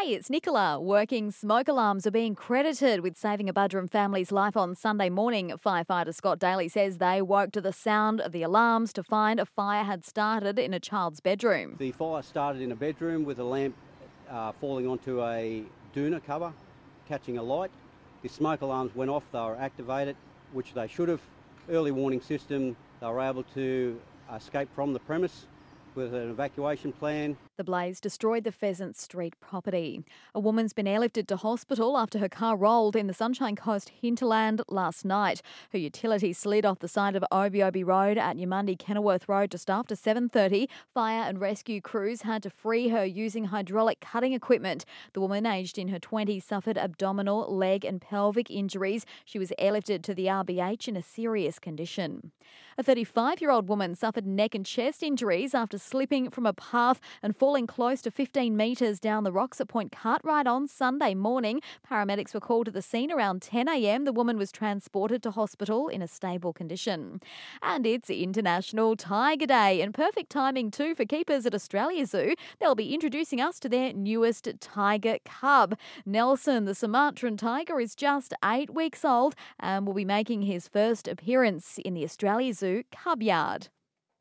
Hey, it's Nicola. Working smoke alarms are being credited with saving a Buderim family's life on Sunday morning. Firefighter Scott Daly says they woke to the sound of the alarms to find a fire had started in a child's bedroom. The fire started in a bedroom with a lamp uh, falling onto a doona cover, catching a light. The smoke alarms went off, they were activated, which they should have. Early warning system, they were able to escape from the premise with an evacuation plan. The blaze destroyed the Pheasant Street property. A woman's been airlifted to hospital after her car rolled in the Sunshine Coast hinterland last night. Her utility slid off the side of Obi Road at Yamundi Kenilworth Road just after 7:30. Fire and rescue crews had to free her using hydraulic cutting equipment. The woman, aged in her 20s, suffered abdominal, leg, and pelvic injuries. She was airlifted to the RBH in a serious condition. A 35-year-old woman suffered neck and chest injuries after slipping from a path and falling close to 15 metres down the rocks at Point Cartwright on Sunday morning. Paramedics were called to the scene around 10am. The woman was transported to hospital in a stable condition. And it's International Tiger Day, and perfect timing too for keepers at Australia Zoo. They'll be introducing us to their newest tiger cub. Nelson, the Sumatran tiger, is just eight weeks old and will be making his first appearance in the Australia Zoo cub yard.